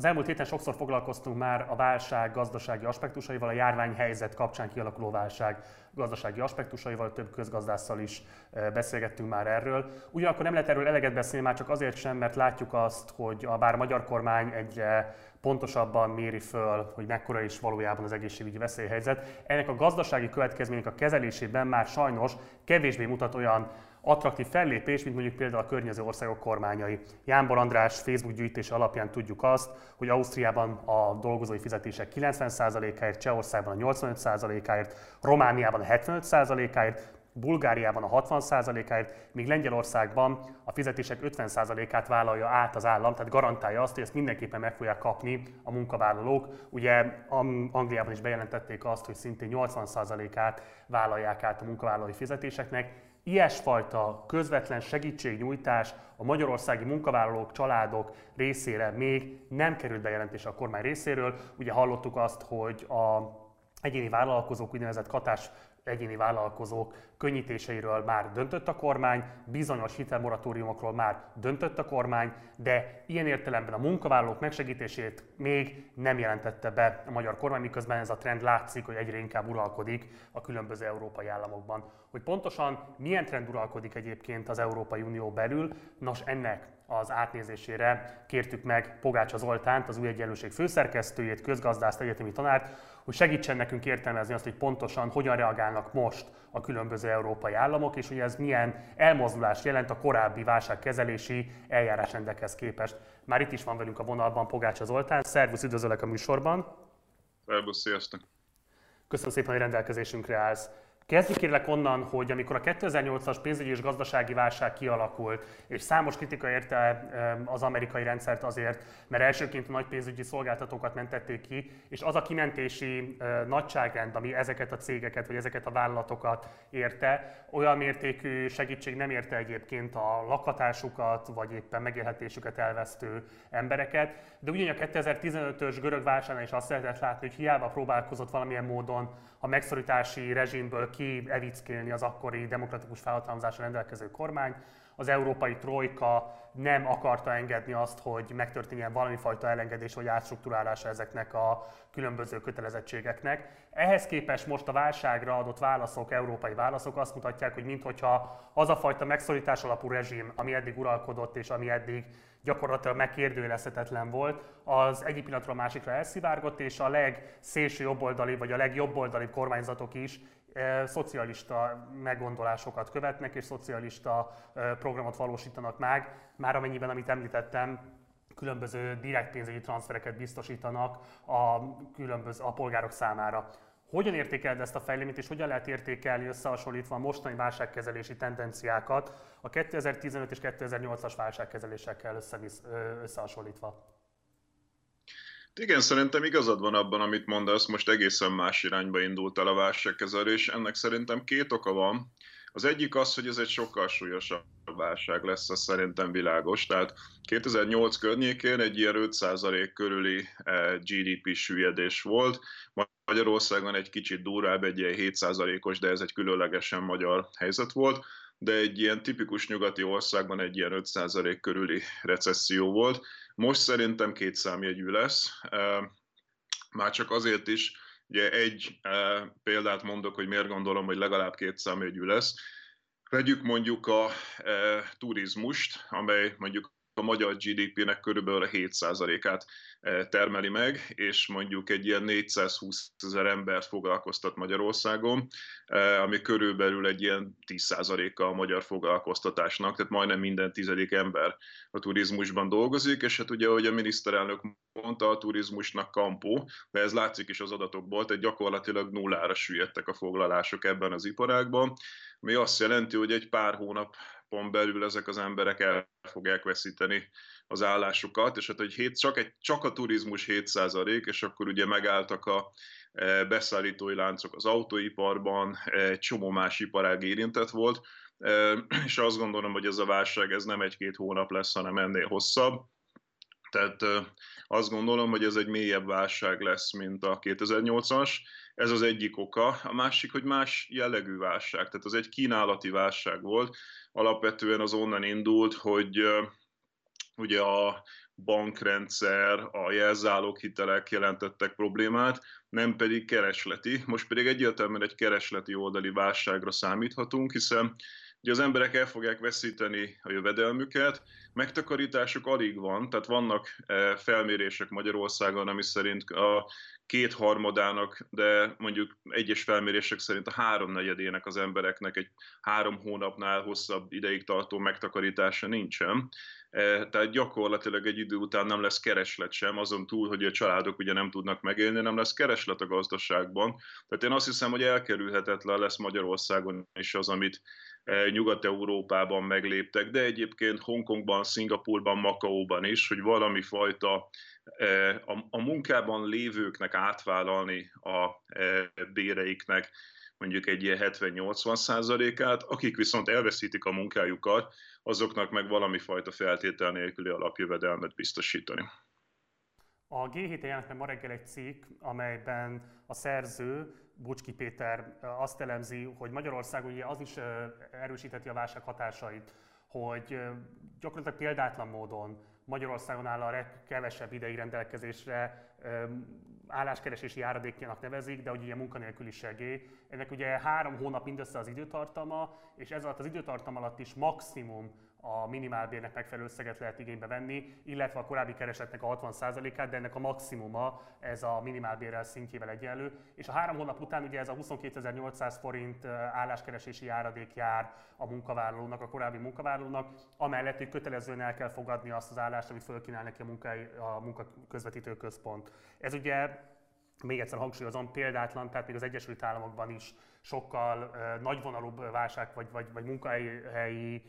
Az elmúlt héten sokszor foglalkoztunk már a válság gazdasági aspektusaival, a járványhelyzet kapcsán kialakuló válság gazdasági aspektusaival, több közgazdásszal is beszélgettünk már erről. Ugyanakkor nem lehet erről eleget beszélni, már csak azért sem, mert látjuk azt, hogy a bár magyar kormány egyre pontosabban méri föl, hogy mekkora is valójában az egészségügyi veszélyhelyzet. Ennek a gazdasági következmények a kezelésében már sajnos kevésbé mutat olyan attraktív fellépés, mint mondjuk például a környező országok kormányai. Jánbor András Facebook gyűjtése alapján tudjuk azt, hogy Ausztriában a dolgozói fizetések 90%-áért, Csehországban a 85%-áért, Romániában a 75%-áért, Bulgáriában a 60%-áért, míg Lengyelországban a fizetések 50%-át vállalja át az állam, tehát garantálja azt, hogy ezt mindenképpen meg fogják kapni a munkavállalók. Ugye Angliában is bejelentették azt, hogy szintén 80%-át vállalják át a munkavállalói fizetéseknek. Ilyesfajta közvetlen segítségnyújtás a magyarországi munkavállalók, családok részére még nem került bejelentés a kormány részéről. Ugye hallottuk azt, hogy a egyéni vállalkozók, úgynevezett katás egyéni vállalkozók könnyítéseiről már döntött a kormány, bizonyos hitelmoratóriumokról már döntött a kormány, de ilyen értelemben a munkavállalók megsegítését még nem jelentette be a magyar kormány, miközben ez a trend látszik, hogy egyre inkább uralkodik a különböző európai államokban. Hogy pontosan milyen trend uralkodik egyébként az Európai Unió belül, nos ennek az átnézésére kértük meg Pogácsa Zoltánt, az új egyenlőség főszerkesztőjét, közgazdászt, egyetemi tanárt, hogy segítsen nekünk értelmezni azt, hogy pontosan hogyan reagálnak most a különböző európai államok, és hogy ez milyen elmozdulást jelent a korábbi válságkezelési eljárásrendekhez képest. Már itt is van velünk a vonalban Pogácsa Zoltán. Szervusz, üdvözöllek a műsorban! Szervusz, sziasztok! Köszönöm szépen, hogy rendelkezésünkre állsz. Kezdjük kérlek onnan, hogy amikor a 2008-as pénzügyi és gazdasági válság kialakult, és számos kritika érte az amerikai rendszert azért, mert elsőként a nagy pénzügyi szolgáltatókat mentették ki, és az a kimentési nagyságrend, ami ezeket a cégeket vagy ezeket a vállalatokat érte, olyan mértékű segítség nem érte egyébként a lakhatásukat, vagy éppen megélhetésüket elvesztő embereket. De ugyanígy a 2015-ös görög válságnál is azt lehetett látni, hogy hiába próbálkozott valamilyen módon a megszorítási rezsimből kievickélni az akkori demokratikus felhatalmazásra rendelkező kormány. Az európai trojka nem akarta engedni azt, hogy megtörténjen valami fajta elengedés vagy átstruktúrálása ezeknek a különböző kötelezettségeknek. Ehhez képest most a válságra adott válaszok, európai válaszok azt mutatják, hogy minthogyha az a fajta megszorítás alapú rezsim, ami eddig uralkodott és ami eddig gyakorlatilag megkérdőjelezhetetlen volt, az egyik pillanatról a másikra elszivárgott, és a legszélső jobboldali vagy a legjobboldali kormányzatok is e, szocialista meggondolásokat követnek, és szocialista e, programot valósítanak meg, már amennyiben, amit említettem, különböző direkt pénzügyi transfereket biztosítanak a, különböző, a polgárok számára. Hogyan értékeled ezt a fejleményt, és hogyan lehet értékelni összehasonlítva a mostani válságkezelési tendenciákat a 2015 és 2008-as válságkezelésekkel összehasonlítva? Igen, szerintem igazad van abban, amit mondasz, most egészen más irányba indult el a válságkezelés. Ennek szerintem két oka van. Az egyik az, hogy ez egy sokkal súlyosabb válság lesz, az szerintem világos. Tehát 2008 környékén egy ilyen 5% körüli eh, GDP süllyedés volt. Magyarországon egy kicsit durvább, egy ilyen 7%-os, de ez egy különlegesen magyar helyzet volt de egy ilyen tipikus nyugati országban egy ilyen 5% körüli recesszió volt. Most szerintem két számjegyű lesz, eh, már csak azért is, Ugye egy e, példát mondok, hogy miért gondolom, hogy legalább két számjegyű lesz. Vegyük mondjuk a e, turizmust, amely mondjuk a magyar GDP-nek körülbelül a 7%-át eh, termeli meg, és mondjuk egy ilyen 420 ezer embert foglalkoztat Magyarországon, eh, ami körülbelül egy ilyen 10%-a a magyar foglalkoztatásnak, tehát majdnem minden tizedik ember a turizmusban dolgozik, és hát ugye, ahogy a miniszterelnök mondta, a turizmusnak kampó, de ez látszik is az adatokból, tehát gyakorlatilag nullára süllyedtek a foglalások ebben az iparágban, ami azt jelenti, hogy egy pár hónap hónapon belül ezek az emberek el fogják veszíteni az állásukat, és hát hogy hét, csak, egy, csak a turizmus 7 és akkor ugye megálltak a e, beszállítói láncok az autóiparban, egy csomó más iparág érintett volt, e, és azt gondolom, hogy ez a válság ez nem egy-két hónap lesz, hanem ennél hosszabb. Tehát azt gondolom, hogy ez egy mélyebb válság lesz, mint a 2008-as. Ez az egyik oka. A másik, hogy más jellegű válság. Tehát az egy kínálati válság volt, alapvetően az onnan indult, hogy ugye a bankrendszer, a jelzálók hitelek jelentettek problémát, nem pedig keresleti. Most pedig egyértelműen egy keresleti oldali válságra számíthatunk, hiszen Ugye az emberek el fogják veszíteni a jövedelmüket, megtakarításuk alig van, tehát vannak e, felmérések Magyarországon, ami szerint a kétharmadának, de mondjuk egyes felmérések szerint a háromnegyedének az embereknek egy három hónapnál hosszabb ideig tartó megtakarítása nincsen. Tehát gyakorlatilag egy idő után nem lesz kereslet sem, azon túl, hogy a családok ugye nem tudnak megélni, nem lesz kereslet a gazdaságban. Tehát én azt hiszem, hogy elkerülhetetlen lesz Magyarországon is az, amit Nyugat-Európában megléptek, de egyébként Hongkongban, Szingapurban, Makaóban is, hogy valami fajta a, munkában lévőknek átvállalni a béreiknek mondjuk egy ilyen 70-80 százalékát, akik viszont elveszítik a munkájukat, azoknak meg valami fajta feltétel nélküli alapjövedelmet biztosítani. A G7 jelent meg ma reggel egy cikk, amelyben a szerző, Bucski Péter azt elemzi, hogy Magyarország ugye az is erősítheti a válság hatásait, hogy gyakorlatilag példátlan módon Magyarországon áll a kevesebb ideig rendelkezésre álláskeresési járadékjának nevezik, de hogy ugye munkanélküli segély. Ennek ugye három hónap mindössze az időtartama, és ez alatt az időtartam alatt is maximum a minimálbérnek megfelelő összeget lehet igénybe venni, illetve a korábbi keresetnek a 60%-át, de ennek a maximuma ez a minimálbérrel szintjével egyenlő. És a három hónap után ugye ez a 22.800 forint álláskeresési járadék jár a munkavállalónak, a korábbi munkavállalónak, amellett, hogy kötelezően el kell fogadni azt az állást, amit fölkínál neki a, munkai, a munkaközvetítő központ. Ez ugye még egyszer hangsúlyozom, példátlan, tehát még az Egyesült Államokban is sokkal nagyvonalúbb válság vagy, vagy, vagy munkahelyi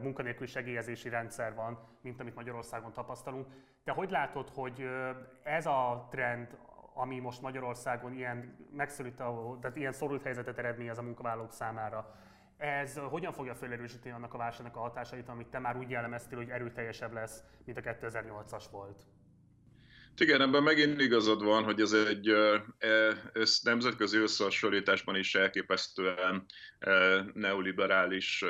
munkanélküli segélyezési rendszer van, mint amit Magyarországon tapasztalunk. De hogy látod, hogy ez a trend, ami most Magyarországon ilyen megszorító, tehát ilyen szorult helyzetet eredményez a munkavállalók számára, ez hogyan fogja felerősíteni annak a válságnak a hatásait, amit te már úgy jellemeztél, hogy erőteljesebb lesz, mint a 2008-as volt? Igen, ebben megint igazad van, hogy ez egy e, ez nemzetközi összehasonlításban is elképesztően neoliberális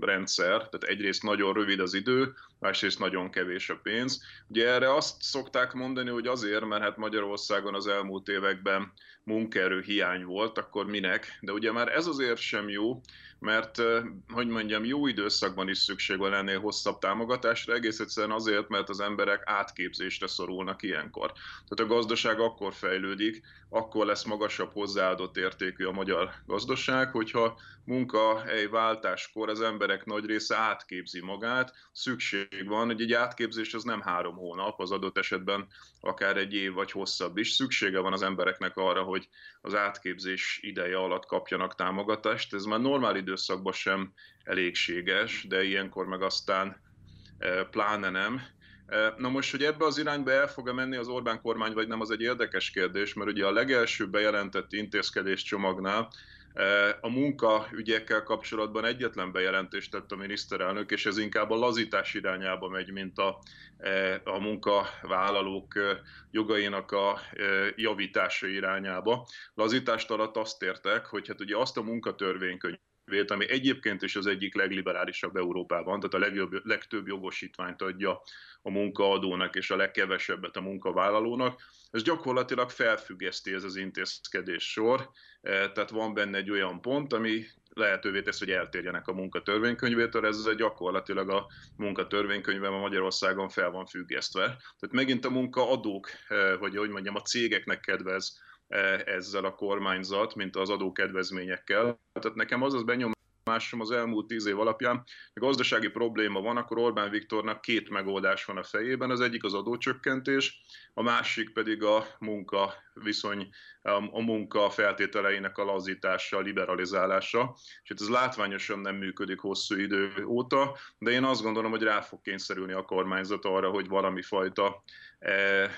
rendszer, tehát egyrészt nagyon rövid az idő, másrészt nagyon kevés a pénz. Ugye erre azt szokták mondani, hogy azért, mert hát Magyarországon az elmúlt években munkaerő hiány volt, akkor minek? De ugye már ez azért sem jó, mert, hogy mondjam, jó időszakban is szükség van ennél hosszabb támogatásra, egész egyszerűen azért, mert az emberek átképzésre szorulnak ilyenkor. Tehát a gazdaság akkor fejlődik, akkor lesz magasabb hozzáadott értékű a magyar gazdaság, hogyha munkahely váltáskor az emberek nagy része átképzi magát, szükség van, hogy egy átképzés az nem három hónap, az adott esetben akár egy év vagy hosszabb is. Szüksége van az embereknek arra, hogy az átképzés ideje alatt kapjanak támogatást. Ez már normál időszakban sem elégséges, de ilyenkor meg aztán e, pláne nem. E, na most, hogy ebbe az irányba el fog -e menni az Orbán kormány, vagy nem, az egy érdekes kérdés, mert ugye a legelső bejelentett intézkedés csomagnál a munkaügyekkel kapcsolatban egyetlen bejelentést tett a miniszterelnök, és ez inkább a lazítás irányába megy, mint a, e, a munkavállalók e, jogainak a javítása irányába. Lazítást alatt azt értek, hogy hát ugye azt a munkatörvénykönyv vét, ami egyébként is az egyik legliberálisabb Európában, tehát a legjobb, legtöbb jogosítványt adja a munkaadónak és a legkevesebbet a munkavállalónak. Ez gyakorlatilag felfüggeszti ez az intézkedés sor, e, tehát van benne egy olyan pont, ami lehetővé tesz, hogy eltérjenek a munkatörvénykönyvétől, ez gyakorlatilag a munkatörvénykönyvben a Magyarországon fel van függesztve. Tehát megint a munkaadók, e, vagy hogy mondjam, a cégeknek kedvez E, ezzel a kormányzat, mint az adókedvezményekkel. Tehát nekem az az benyomásom az elmúlt tíz év alapján, hogy gazdasági probléma van, akkor Orbán Viktornak két megoldás van a fejében. Az egyik az adócsökkentés, a másik pedig a munka viszony, a munka feltételeinek a lazítása, a liberalizálása. És itt ez látványosan nem működik hosszú idő óta, de én azt gondolom, hogy rá fog kényszerülni a kormányzat arra, hogy valami fajta E,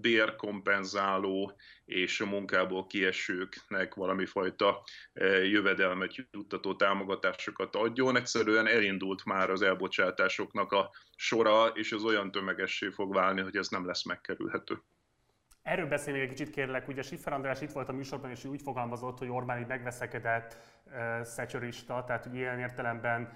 bérkompenzáló és a munkából kiesőknek valami fajta e, jövedelmet juttató támogatásokat adjon. Egyszerűen elindult már az elbocsátásoknak a sora, és ez olyan tömegessé fog válni, hogy ez nem lesz megkerülhető. Erről beszélnék egy kicsit kérlek, ugye Siffer András itt volt a műsorban, és úgy fogalmazott, hogy Orbán így megveszekedett uh, tehát hogy ilyen értelemben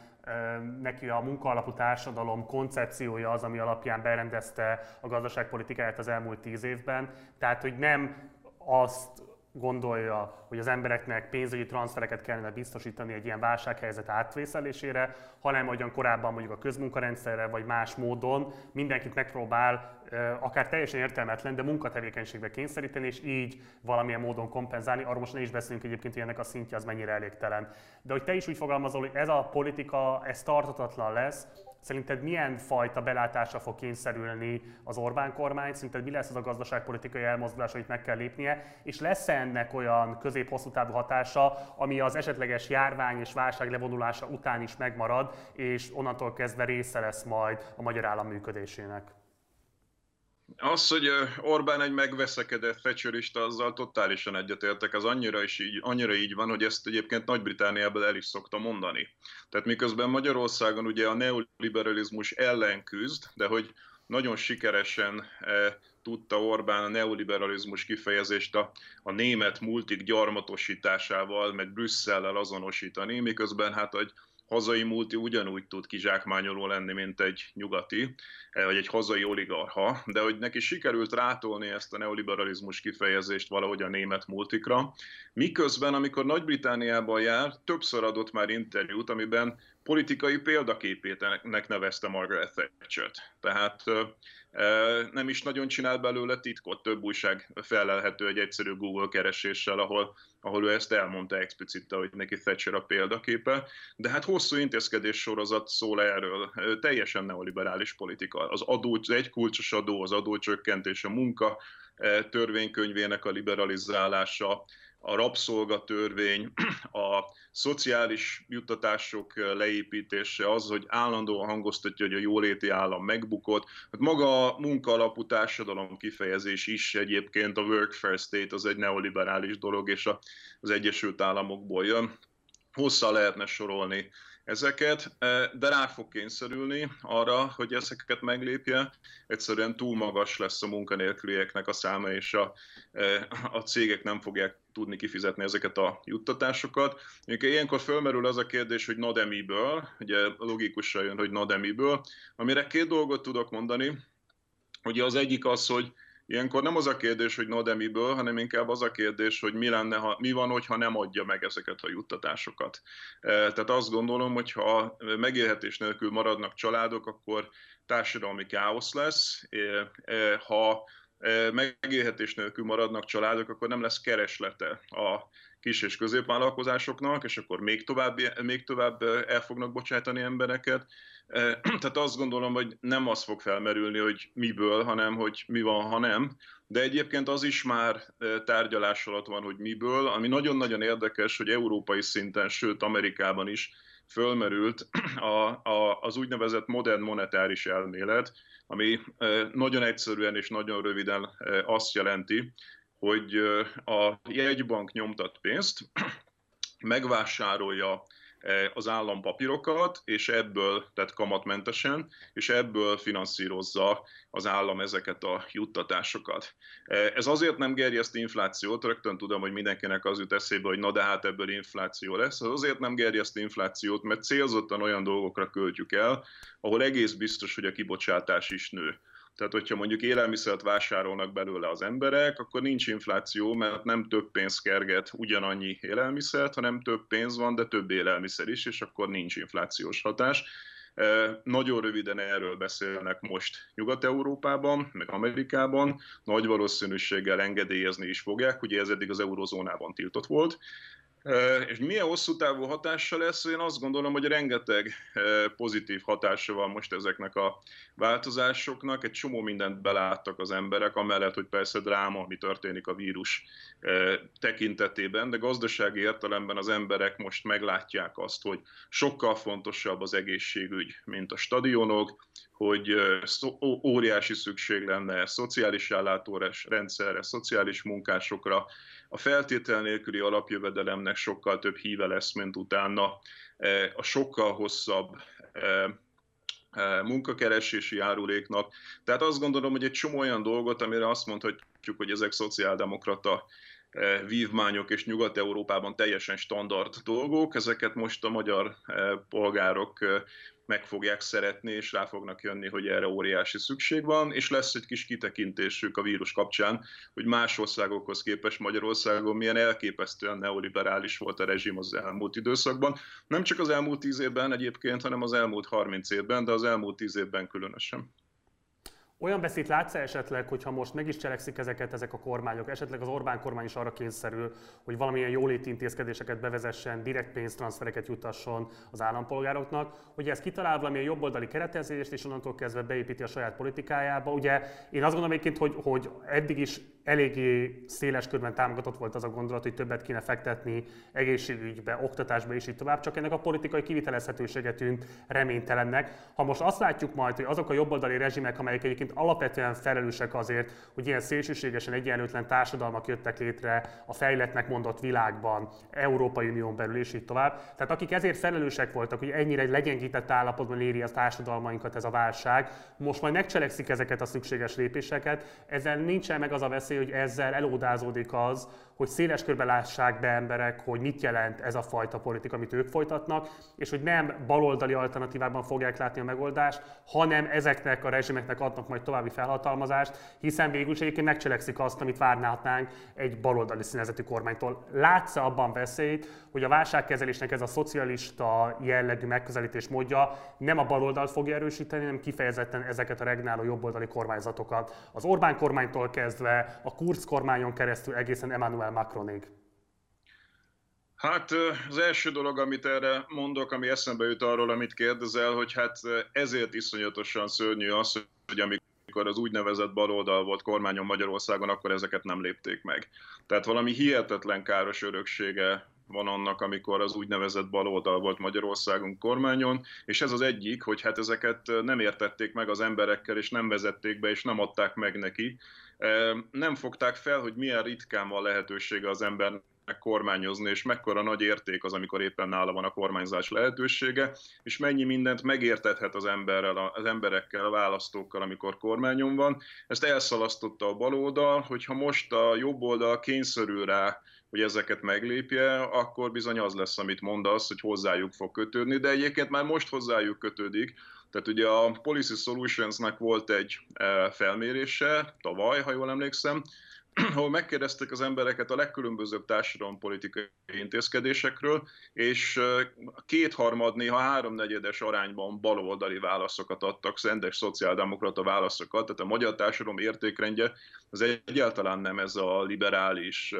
neki a munkaalapú társadalom koncepciója az, ami alapján berendezte a gazdaságpolitikáját az elmúlt tíz évben. Tehát, hogy nem azt gondolja, hogy az embereknek pénzügyi transfereket kellene biztosítani egy ilyen válsághelyzet átvészelésére, hanem ahogyan korábban mondjuk a közmunkarendszerre vagy más módon mindenkit megpróbál akár teljesen értelmetlen, de munkatevékenységbe kényszeríteni, és így valamilyen módon kompenzálni. Arról most ne is beszélünk egyébként, hogy ennek a szintje az mennyire elégtelen. De hogy te is úgy fogalmazol, hogy ez a politika, ez tartatatlan lesz, Szerinted milyen fajta belátásra fog kényszerülni az Orbán kormány? Szerinted mi lesz az a gazdaságpolitikai elmozdulás, amit meg kell lépnie? És lesz-e ennek olyan közép-hosszú távú hatása, ami az esetleges járvány és válság levonulása után is megmarad, és onnantól kezdve része lesz majd a magyar állam működésének? Az, hogy Orbán egy megveszekedett fecsörista, azzal totálisan egyetértek. Az annyira, is így, annyira így van, hogy ezt egyébként Nagy-Britániában el is szokta mondani. Tehát miközben Magyarországon ugye a neoliberalizmus ellen küzd, de hogy nagyon sikeresen e, tudta Orbán a neoliberalizmus kifejezést a, a német multik gyarmatosításával, meg Brüsszellel azonosítani, miközben hát, hogy hazai multi ugyanúgy tud kizsákmányoló lenni, mint egy nyugati, eh, vagy egy hazai oligarha, de hogy neki sikerült rátolni ezt a neoliberalizmus kifejezést valahogy a német multikra, miközben, amikor Nagy-Britániában jár, többször adott már interjút, amiben politikai példaképének nevezte Margaret Thatcher-t. Tehát nem is nagyon csinál belőle titkot, több újság felelhető egy egyszerű Google kereséssel, ahol, ahol ő ezt elmondta explicite, hogy neki Thatcher a példaképe, de hát hosszú intézkedés sorozat szól erről, teljesen neoliberális politika. Az adó, az egy kulcsos adó, az adócsökkentés, a munka törvénykönyvének a liberalizálása, a rabszolgatörvény, a szociális juttatások leépítése, az, hogy állandóan hangoztatja, hogy a jóléti állam megbukott. Hát maga a munkaalapú társadalom kifejezés is egyébként a workfare state az egy neoliberális dolog, és az Egyesült Államokból jön. Hosszá lehetne sorolni ezeket, de rá fog kényszerülni arra, hogy ezeket meglépje. Egyszerűen túl magas lesz a munkanélkülieknek a száma, és a, a cégek nem fogják tudni kifizetni ezeket a juttatásokat. Ilyenkor fölmerül az a kérdés, hogy nademiből, ugye logikusan jön, hogy nademiből, amire két dolgot tudok mondani. Ugye az egyik az, hogy Ilyenkor nem az a kérdés, hogy no de miből, hanem inkább az a kérdés, hogy mi, lenne, ha, mi van, hogyha nem adja meg ezeket a juttatásokat. E, tehát azt gondolom, hogy ha megélhetés nélkül maradnak családok, akkor társadalmi káosz lesz. E, e, ha megélhetés nélkül maradnak családok, akkor nem lesz kereslete a kis és középvállalkozásoknak, és akkor még tovább, még tovább el fognak bocsátani embereket. Tehát azt gondolom, hogy nem az fog felmerülni, hogy miből, hanem hogy mi van, ha nem. De egyébként az is már tárgyalás alatt van, hogy miből, ami nagyon-nagyon érdekes, hogy európai szinten, sőt Amerikában is fölmerült a, a, az úgynevezett modern monetáris elmélet, ami nagyon egyszerűen és nagyon röviden azt jelenti, hogy a jegybank nyomtat pénzt, megvásárolja az állampapírokat, és ebből, tehát kamatmentesen, és ebből finanszírozza az állam ezeket a juttatásokat. Ez azért nem gerjeszt inflációt, rögtön tudom, hogy mindenkinek az jut eszébe, hogy na de hát ebből infláció lesz. Ez azért nem gerjeszt inflációt, mert célzottan olyan dolgokra költjük el, ahol egész biztos, hogy a kibocsátás is nő. Tehát, hogyha mondjuk élelmiszert vásárolnak belőle az emberek, akkor nincs infláció, mert nem több pénz kerget ugyanannyi élelmiszert, hanem több pénz van, de több élelmiszer is, és akkor nincs inflációs hatás. Nagyon röviden erről beszélnek most Nyugat-Európában, meg Amerikában, nagy valószínűséggel engedélyezni is fogják, ugye ez eddig az eurozónában tiltott volt, és milyen hosszú távú hatása lesz? Én azt gondolom, hogy rengeteg pozitív hatása van most ezeknek a változásoknak. Egy csomó mindent beláttak az emberek, amellett, hogy persze dráma, ami történik a vírus tekintetében, de gazdasági értelemben az emberek most meglátják azt, hogy sokkal fontosabb az egészségügy, mint a stadionok, hogy óriási szükség lenne szociális ellátórás rendszerre, szociális munkásokra, a feltétel nélküli alapjövedelemnek sokkal több híve lesz, mint utána. A sokkal hosszabb munkakeresési járuléknak. Tehát azt gondolom, hogy egy csomó olyan dolgot, amire azt mondhatjuk, hogy ezek szociáldemokrata vívmányok és Nyugat-Európában teljesen standard dolgok, ezeket most a magyar polgárok meg fogják szeretni, és rá fognak jönni, hogy erre óriási szükség van, és lesz egy kis kitekintésük a vírus kapcsán, hogy más országokhoz képest Magyarországon milyen elképesztően neoliberális volt a rezsim az elmúlt időszakban. Nem csak az elmúlt tíz évben egyébként, hanem az elmúlt 30 évben, de az elmúlt tíz évben különösen. Olyan beszéd látsz esetleg, hogyha most meg is cselekszik ezeket ezek a kormányok, esetleg az Orbán kormány is arra kényszerül, hogy valamilyen jóléti intézkedéseket bevezessen, direkt pénztranszfereket jutasson az állampolgároknak, hogy ez kitalál valamilyen jobboldali keretezést, és onnantól kezdve beépíti a saját politikájába. Ugye én azt gondolom egyébként, hogy, hogy eddig is eléggé széles körben támogatott volt az a gondolat, hogy többet kéne fektetni egészségügybe, oktatásba és így tovább, csak ennek a politikai kivitelezhetősége tűnt reménytelennek. Ha most azt látjuk majd, hogy azok a jobboldali rezsimek, amelyek egyébként alapvetően felelősek azért, hogy ilyen szélsőségesen egyenlőtlen társadalmak jöttek létre a fejletnek mondott világban, Európai Unión belül és így tovább. Tehát akik ezért felelősek voltak, hogy ennyire egy legyengített állapotban éri a társadalmainkat ez a válság, most majd megcselekszik ezeket a szükséges lépéseket, ezzel nincsen meg az a veszély, hogy ezzel elódázódik az, hogy széles körben lássák be emberek, hogy mit jelent ez a fajta politika, amit ők folytatnak, és hogy nem baloldali alternatívában fogják látni a megoldást, hanem ezeknek a rezsimeknek adnak majd további felhatalmazást, hiszen végül is egyébként megcselekszik azt, amit várnátnánk egy baloldali színezetű kormánytól. Látsz abban veszélyt, hogy a válságkezelésnek ez a szocialista jellegű megközelítés módja nem a baloldalt fogja erősíteni, hanem kifejezetten ezeket a regnáló jobboldali kormányzatokat. Az Orbán kormánytól kezdve, a Kurz kormányon keresztül egészen Emmanuel Macronig. Hát az első dolog, amit erre mondok, ami eszembe jut arról, amit kérdezel, hogy hát ezért iszonyatosan szörnyű az, hogy amikor az úgynevezett baloldal volt kormányon Magyarországon, akkor ezeket nem lépték meg. Tehát valami hihetetlen káros öröksége van annak, amikor az úgynevezett baloldal volt Magyarországon kormányon, és ez az egyik, hogy hát ezeket nem értették meg az emberekkel, és nem vezették be, és nem adták meg neki. Nem fogták fel, hogy milyen ritkán van lehetősége az embernek kormányozni, és mekkora nagy érték az, amikor éppen nála van a kormányzás lehetősége, és mennyi mindent megértethet az emberrel, az emberekkel, a választókkal, amikor kormányon van. Ezt elszalasztotta a baloldal, hogyha most a jobb oldal kényszerül rá, hogy ezeket meglépje, akkor bizony az lesz, amit mondasz, hogy hozzájuk fog kötődni, de egyébként már most hozzájuk kötődik. Tehát ugye a Policy Solutionsnak volt egy eh, felmérése tavaly, ha jól emlékszem, ahol megkérdeztek az embereket a legkülönbözőbb társadalompolitikai intézkedésekről, és kétharmad, néha háromnegyedes arányban baloldali válaszokat adtak, szendes szociáldemokrata válaszokat, tehát a magyar társadalom értékrendje az egyáltalán nem ez a liberális,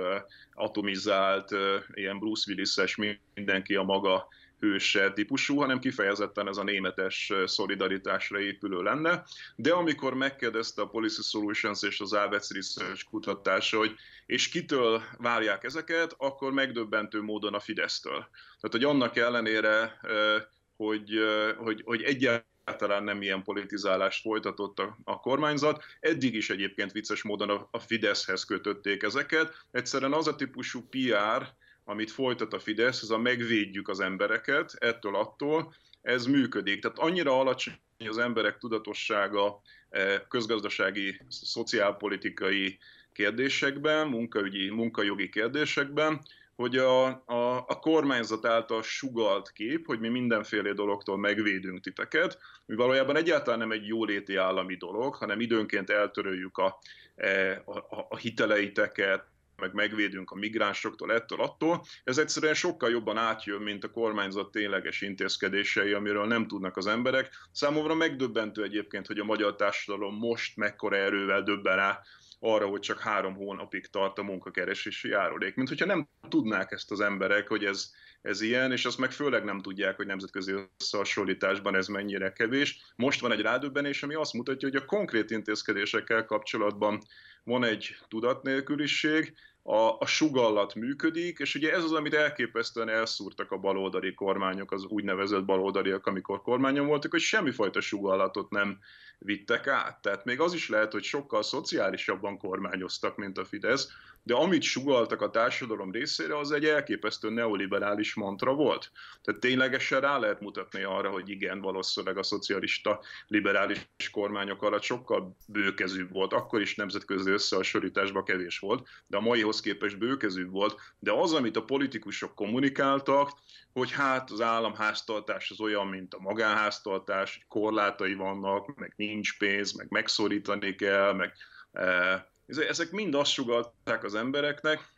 atomizált, ilyen Bruce Willis-es mindenki a maga hőse típusú, hanem kifejezetten ez a németes szolidaritásra épülő lenne. De amikor megkérdezte a Policy Solutions és az Alvec Research kutatása, hogy és kitől várják ezeket, akkor megdöbbentő módon a Fidesztől. Tehát, hogy annak ellenére, hogy, hogy, hogy egyáltalán egyáltalán nem ilyen politizálást folytatott a, a kormányzat. Eddig is egyébként vicces módon a, a Fideszhez kötötték ezeket. Egyszerűen az a típusú PR, amit folytat a Fidesz, ez a megvédjük az embereket ettől attól, ez működik. Tehát annyira alacsony az emberek tudatossága eh, közgazdasági, szociálpolitikai kérdésekben, munkaügyi, munkajogi kérdésekben, hogy a, a, a kormányzat által sugalt kép, hogy mi mindenféle dologtól megvédünk titeket, mi valójában egyáltalán nem egy jóléti állami dolog, hanem időnként eltöröljük a, eh, a, a, hiteleiteket, meg megvédünk a migránsoktól, ettől, attól. Ez egyszerűen sokkal jobban átjön, mint a kormányzat tényleges intézkedései, amiről nem tudnak az emberek. Számomra megdöbbentő egyébként, hogy a magyar társadalom most mekkora erővel döbben rá arra, hogy csak három hónapig tart a munkakeresési járulék. Mint hogyha nem tudnák ezt az emberek, hogy ez, ez ilyen, és azt meg főleg nem tudják, hogy nemzetközi összehasonlításban ez mennyire kevés. Most van egy rádöbbenés, ami azt mutatja, hogy a konkrét intézkedésekkel kapcsolatban van egy tudatnélküliség, a, a sugallat működik, és ugye ez az, amit elképesztően elszúrtak a baloldali kormányok, az úgynevezett baloldaliak, amikor kormányon voltak, hogy semmifajta sugallatot nem vittek át. Tehát még az is lehet, hogy sokkal szociálisabban kormányoztak, mint a Fidesz, de amit sugaltak a társadalom részére, az egy elképesztő neoliberális mantra volt. Tehát ténylegesen rá lehet mutatni arra, hogy igen, valószínűleg a szocialista liberális kormányok alatt sokkal bőkezűbb volt, akkor is nemzetközi összehasonlításban kevés volt, de a maihoz képest bőkezűbb volt, de az, amit a politikusok kommunikáltak, hogy hát az államháztartás az olyan, mint a magánháztartás, korlátai vannak, meg nincs pénz, meg megszorítani kell, meg eh, ezek mind azt sugalták az embereknek,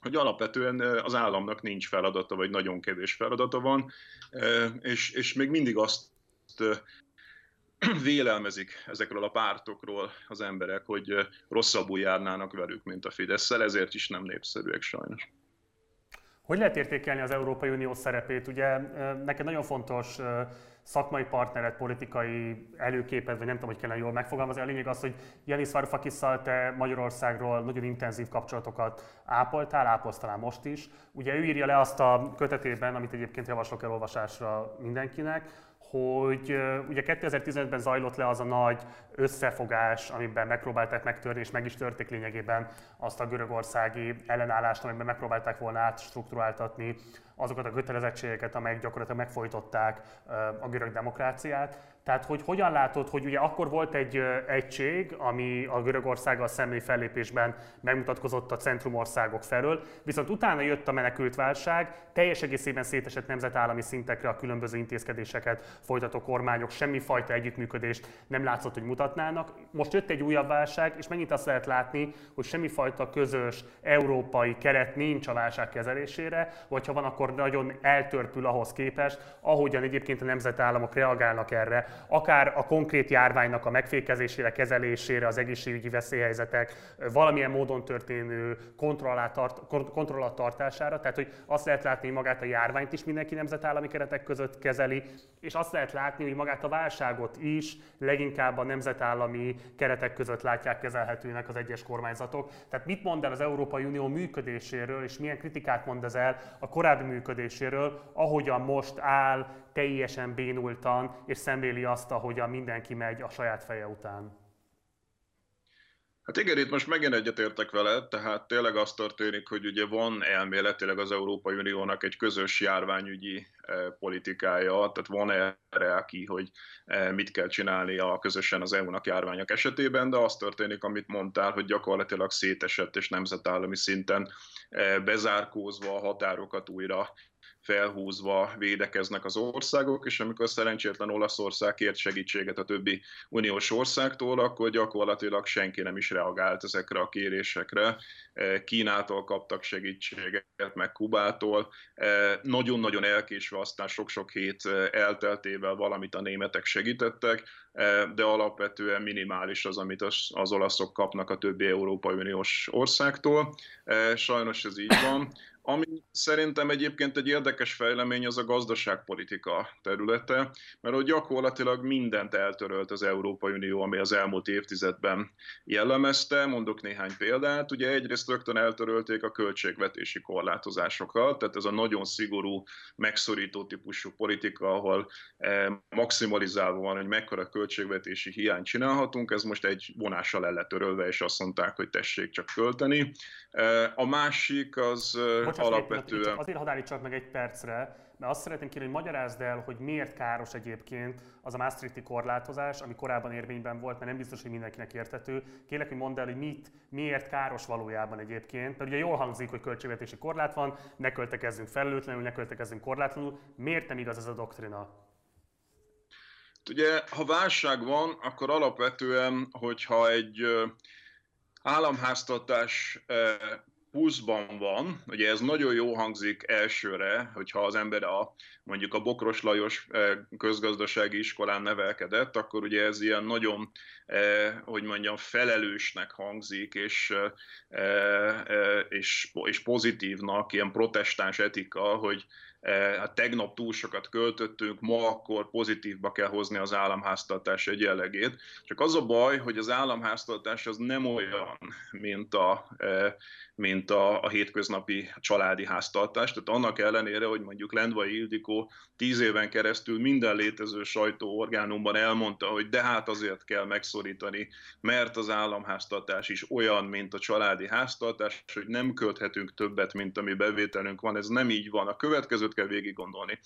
hogy alapvetően az államnak nincs feladata, vagy nagyon kevés feladata van, és, és még mindig azt vélelmezik ezekről a pártokról az emberek, hogy rosszabbul járnának velük, mint a fidesz ezért is nem népszerűek sajnos. Hogy lehet értékelni az Európai Unió szerepét? Ugye neked nagyon fontos szakmai partneret, politikai előképet, vagy nem tudom, hogy kellene jól megfogalmazni. A lényeg az, hogy Janis Varoufakis te Magyarországról nagyon intenzív kapcsolatokat ápoltál, ápolsz most is. Ugye ő írja le azt a kötetében, amit egyébként javaslok elolvasásra mindenkinek, hogy ugye 2015-ben zajlott le az a nagy összefogás, amiben megpróbálták megtörni, és meg is törték lényegében azt a görögországi ellenállást, amiben megpróbálták volna átstruktúráltatni azokat a kötelezettségeket, amelyek gyakorlatilag megfojtották a görög demokráciát. Tehát, hogy hogyan látod, hogy ugye akkor volt egy egység, ami a Görögországgal szembeni fellépésben megmutatkozott a centrumországok felől, viszont utána jött a menekült válság, teljes egészében szétesett nemzetállami szintekre a különböző intézkedéseket folytató kormányok semmifajta együttműködést nem látszott, hogy mutatnának. Most jött egy újabb válság, és megint azt lehet látni, hogy semmifajta közös európai keret nincs a válság kezelésére, vagy ha van, akkor nagyon eltörpül ahhoz képest, ahogyan egyébként a nemzetállamok reagálnak erre akár a konkrét járványnak a megfékezésére, kezelésére, az egészségügyi veszélyhelyzetek valamilyen módon történő kontrollat tartására. Tehát, hogy azt lehet látni, hogy magát a járványt is mindenki nemzetállami keretek között kezeli, és azt lehet látni, hogy magát a válságot is leginkább a nemzetállami keretek között látják kezelhetőnek az egyes kormányzatok. Tehát mit mond el az Európai Unió működéséről, és milyen kritikát mond ez el a korábbi működéséről, ahogyan most áll, teljesen bénultan, és szemléli azt, ahogyan mindenki megy a saját feje után. Hát igen, itt most megint egyetértek vele, tehát tényleg az történik, hogy ugye van elméletileg az Európai Uniónak egy közös járványügyi eh, politikája, tehát van erre aki, hogy eh, mit kell csinálni a közösen az EU-nak járványok esetében, de az történik, amit mondtál, hogy gyakorlatilag szétesett és nemzetállami szinten eh, bezárkózva a határokat újra felhúzva védekeznek az országok, és amikor szerencsétlen Olaszország kért segítséget a többi uniós országtól, akkor gyakorlatilag senki nem is reagált ezekre a kérésekre. E, Kínától kaptak segítséget, meg Kubától. E, nagyon-nagyon elkésve aztán sok-sok hét e, elteltével valamit a németek segítettek, de alapvetően minimális az, amit az olaszok kapnak a többi Európai Uniós országtól. Sajnos ez így van. Ami szerintem egyébként egy érdekes fejlemény az a gazdaságpolitika területe, mert hogy gyakorlatilag mindent eltörölt az Európai Unió, ami az elmúlt évtizedben jellemezte. Mondok néhány példát. Ugye egyrészt rögtön eltörölték a költségvetési korlátozásokat, tehát ez a nagyon szigorú, megszorító típusú politika, ahol eh, maximalizálva van, hogy mekkora költségvetési hiányt csinálhatunk, ez most egy vonással el lett törölve, és azt mondták, hogy tessék csak költeni. Eh, a másik az eh, Bocsánat, alapvetően... Csak azért hadd csak meg egy percre, mert azt szeretném kérni, hogy magyarázd el, hogy miért káros egyébként az a Maastrichti korlátozás, ami korábban érvényben volt, mert nem biztos, hogy mindenkinek értető. Kérlek, hogy mondd el, hogy mit, miért káros valójában egyébként. Mert ugye jól hangzik, hogy költségvetési korlát van, ne költekezzünk felelőtlenül, ne költekezzünk korlátlanul. Miért nem igaz ez a doktrina? Ugye, ha válság van, akkor alapvetően, hogyha egy államháztartás pluszban van, ugye ez nagyon jó hangzik elsőre, hogyha az ember a, mondjuk a Bokros Lajos közgazdasági iskolán nevelkedett, akkor ugye ez ilyen nagyon, hogy mondjam, felelősnek hangzik, és, és, és pozitívnak, ilyen protestáns etika, hogy hát tegnap túl sokat költöttünk, ma akkor pozitívba kell hozni az államháztartás egyenlegét. Csak az a baj, hogy az államháztartás az nem olyan, mint a, mint a, a hétköznapi családi háztartás. Tehát annak ellenére, hogy mondjuk Lendvai Ildikó tíz éven keresztül minden létező sajtóorgánumban elmondta, hogy de hát azért kell megszorítani, mert az államháztartás is olyan, mint a családi háztartás, hogy nem költhetünk többet, mint ami bevételünk van. Ez nem így van. A következőt kell végig gondolni.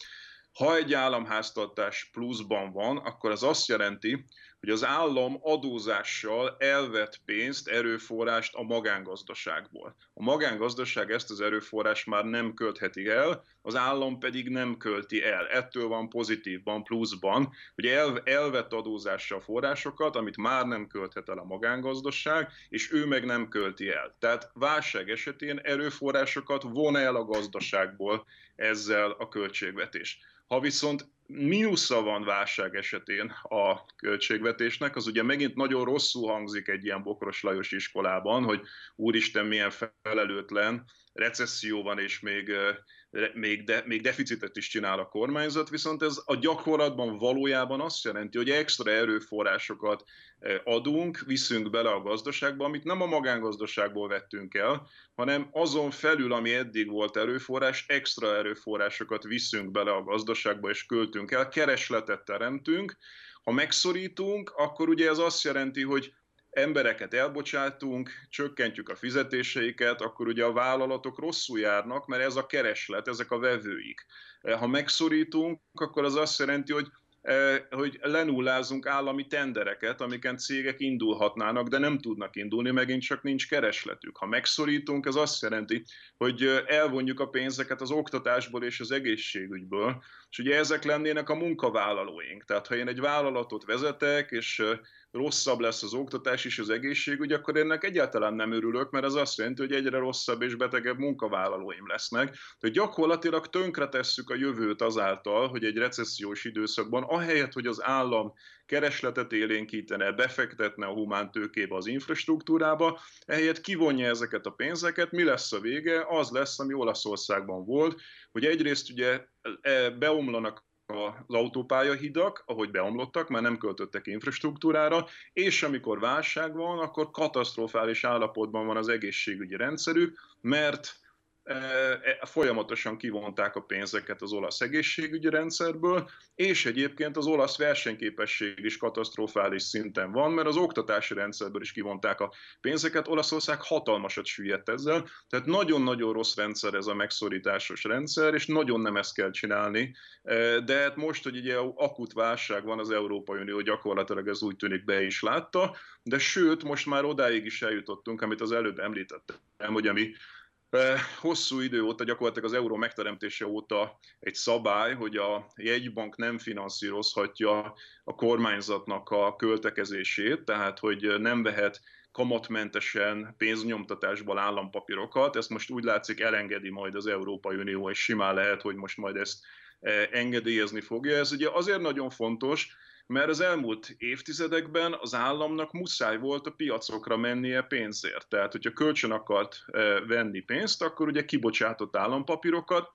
Ha egy államháztartás pluszban van, akkor az azt jelenti, hogy az állam adózással elvett pénzt, erőforrást a magángazdaságból. A magángazdaság ezt az erőforrást már nem költheti el, az állam pedig nem költi el. Ettől van pozitívban, pluszban, hogy el, elvett adózással forrásokat, amit már nem költhet el a magángazdaság, és ő meg nem költi el. Tehát válság esetén erőforrásokat von el a gazdaságból ezzel a költségvetés. Ha viszont mínusza van válság esetén a költségvetésnek, az ugye megint nagyon rosszul hangzik egy ilyen Bokros Lajos iskolában, hogy úristen milyen felelőtlen, recesszió van és még még, de, még deficitet is csinál a kormányzat, viszont ez a gyakorlatban valójában azt jelenti, hogy extra erőforrásokat e, adunk, viszünk bele a gazdaságba, amit nem a magángazdaságból vettünk el, hanem azon felül, ami eddig volt erőforrás, extra erőforrásokat viszünk bele a gazdaságba és költünk el, keresletet teremtünk. Ha megszorítunk, akkor ugye ez azt jelenti, hogy embereket elbocsátunk, csökkentjük a fizetéseiket, akkor ugye a vállalatok rosszul járnak, mert ez a kereslet, ezek a vevőik. Ha megszorítunk, akkor az azt jelenti, hogy e, hogy lenullázunk állami tendereket, amiken cégek indulhatnának, de nem tudnak indulni, megint csak nincs keresletük. Ha megszorítunk, ez azt jelenti, hogy elvonjuk a pénzeket az oktatásból és az egészségügyből, és ugye ezek lennének a munkavállalóink. Tehát ha én egy vállalatot vezetek, és rosszabb lesz az oktatás és az egészségügy, akkor ennek egyáltalán nem örülök, mert az azt jelenti, hogy egyre rosszabb és betegebb munkavállalóim lesznek. Tehát gyakorlatilag tönkretesszük a jövőt azáltal, hogy egy recessziós időszakban, ahelyett, hogy az állam keresletet élénkítene, befektetne a humántőkébe, az infrastruktúrába, ehelyett kivonja ezeket a pénzeket, mi lesz a vége? Az lesz, ami Olaszországban volt, hogy egyrészt ugye e, beomlanak az autópályahidak, ahogy beomlottak, már nem költöttek infrastruktúrára, és amikor válság van, akkor katasztrofális állapotban van az egészségügyi rendszerük, mert folyamatosan kivonták a pénzeket az olasz egészségügyi rendszerből, és egyébként az olasz versenyképesség is katasztrofális szinten van, mert az oktatási rendszerből is kivonták a pénzeket. Olaszország hatalmasat süllyedt ezzel, tehát nagyon-nagyon rossz rendszer ez a megszorításos rendszer, és nagyon nem ezt kell csinálni. E, de hát most, hogy ugye akut válság van, az Európai Unió gyakorlatilag ez úgy tűnik be is látta, de sőt, most már odáig is eljutottunk, amit az előbb említettem, hogy ami Hosszú idő óta, gyakorlatilag az euró megteremtése óta egy szabály, hogy a jegybank nem finanszírozhatja a kormányzatnak a költekezését, tehát hogy nem vehet kamatmentesen pénznyomtatásból állampapírokat. Ezt most úgy látszik elengedi majd az Európai Unió, és simán lehet, hogy most majd ezt engedélyezni fogja. Ez ugye azért nagyon fontos, mert az elmúlt évtizedekben az államnak muszáj volt a piacokra mennie pénzért. Tehát, hogyha kölcsön akart eh, venni pénzt, akkor ugye kibocsátott állampapírokat,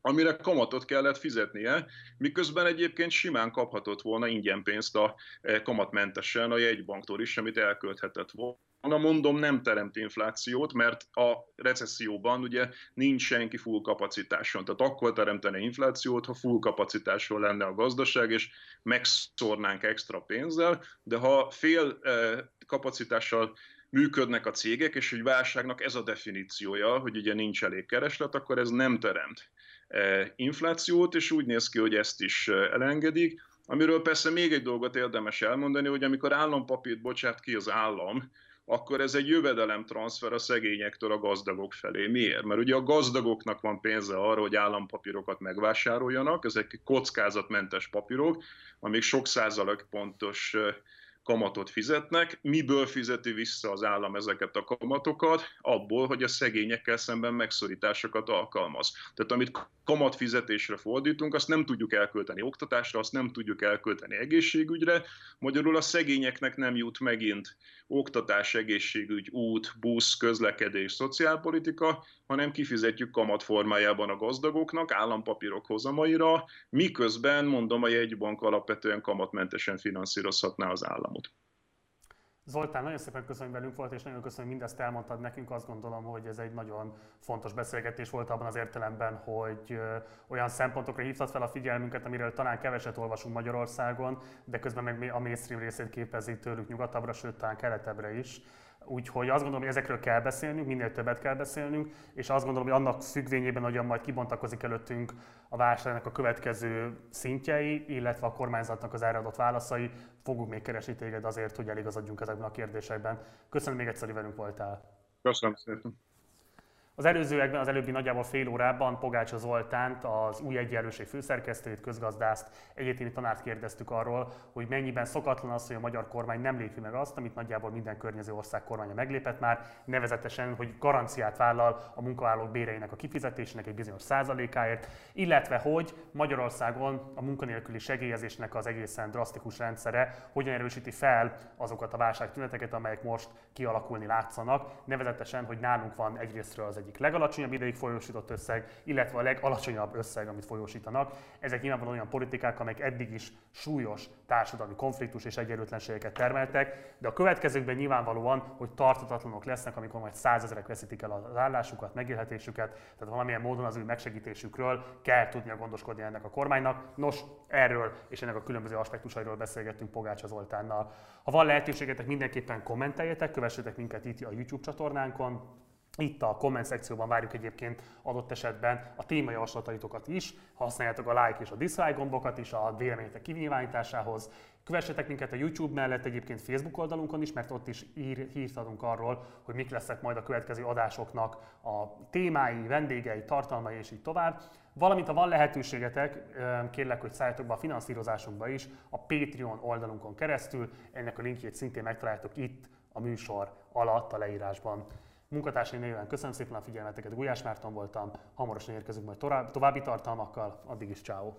amire kamatot kellett fizetnie, miközben egyébként simán kaphatott volna ingyen pénzt a eh, kamatmentesen a jegybanktól is, amit elkölthetett volna Na mondom, nem teremt inflációt, mert a recesszióban ugye nincs senki full kapacitáson. Tehát akkor teremtene inflációt, ha full kapacitáson lenne a gazdaság, és megszórnánk extra pénzzel, de ha fél eh, kapacitással működnek a cégek, és hogy válságnak ez a definíciója, hogy ugye nincs elég kereslet, akkor ez nem teremt eh, inflációt, és úgy néz ki, hogy ezt is eh, elengedik. Amiről persze még egy dolgot érdemes elmondani, hogy amikor állampapírt bocsát ki az állam, akkor ez egy jövedelemtranszfer a szegényektől a gazdagok felé. Miért? Mert ugye a gazdagoknak van pénze arra, hogy állampapírokat megvásároljanak, ezek kockázatmentes papírok, amik sok százalék pontos kamatot fizetnek. Miből fizeti vissza az állam ezeket a kamatokat? Abból, hogy a szegényekkel szemben megszorításokat alkalmaz. Tehát amit kamatfizetésre fordítunk, azt nem tudjuk elkölteni oktatásra, azt nem tudjuk elkölteni egészségügyre. Magyarul a szegényeknek nem jut megint oktatás, egészségügy, út, busz, közlekedés, szociálpolitika, hanem kifizetjük kamat formájában a gazdagoknak, állampapírok hozamaira, miközben, mondom, a jegybank alapvetően kamatmentesen finanszírozhatná az államot. Zoltán, nagyon szépen köszönöm, hogy velünk volt, és nagyon köszönöm, hogy mindezt elmondtad nekünk. Azt gondolom, hogy ez egy nagyon fontos beszélgetés volt abban az értelemben, hogy olyan szempontokra hívtad fel a figyelmünket, amiről talán keveset olvasunk Magyarországon, de közben meg a mainstream részét képezi tőlük nyugatabbra, sőt talán keletebbre is. Úgyhogy azt gondolom, hogy ezekről kell beszélnünk, minél többet kell beszélnünk, és azt gondolom, hogy annak függvényében, hogyan majd kibontakozik előttünk a válságnak a következő szintjei, illetve a kormányzatnak az erre adott válaszai, fogunk még keresni téged azért, hogy eligazodjunk ezekben a kérdésekben. Köszönöm még egyszer, hogy velünk voltál. Köszönöm szépen. Az előzőekben, az előbbi nagyjából fél órában Pogácsa Zoltánt, az új egyenlőség főszerkesztőjét, közgazdászt, egyetemi tanárt kérdeztük arról, hogy mennyiben szokatlan az, hogy a magyar kormány nem lépi meg azt, amit nagyjából minden környező ország kormánya meglépett már, nevezetesen, hogy garanciát vállal a munkavállalók béreinek a kifizetésének egy bizonyos százalékáért, illetve hogy Magyarországon a munkanélküli segélyezésnek az egészen drasztikus rendszere hogyan erősíti fel azokat a válságtüneteket, amelyek most kialakulni látszanak, nevezetesen, hogy nálunk van egyrésztről az egyik legalacsonyabb ideig folyósított összeg, illetve a legalacsonyabb összeg, amit folyósítanak. Ezek nyilvánvalóan olyan politikák, amelyek eddig is súlyos társadalmi konfliktus és egyenlőtlenségeket termeltek, de a következőkben nyilvánvalóan, hogy tartatatlanok lesznek, amikor majd százezerek veszítik el az állásukat, megélhetésüket, tehát valamilyen módon az ő megsegítésükről kell tudnia gondoskodni ennek a kormánynak. Nos, erről és ennek a különböző aspektusairól beszélgettünk Pogácsa Zoltánnal. Ha van lehetőségetek, mindenképpen kommenteljetek, kövessetek minket itt a YouTube csatornánkon, itt a komment szekcióban várjuk egyébként adott esetben a témajavaslataitokat is, használjátok a like és a dislike gombokat is a vélemények kinyilvánításához. Kövessetek minket a YouTube mellett egyébként Facebook oldalunkon is, mert ott is ír, hírt adunk arról, hogy mik lesznek majd a következő adásoknak a témái, vendégei, tartalmai és így tovább. Valamint, ha van lehetőségetek, kérlek, hogy szálljatok be a finanszírozásunkba is a Patreon oldalunkon keresztül. Ennek a linkjét szintén megtaláltok itt a műsor alatt a leírásban. Munkatársai néven köszönöm szépen a figyelmeteket, Gulyás Márton voltam, hamarosan érkezünk majd további tartalmakkal, addig is ciao.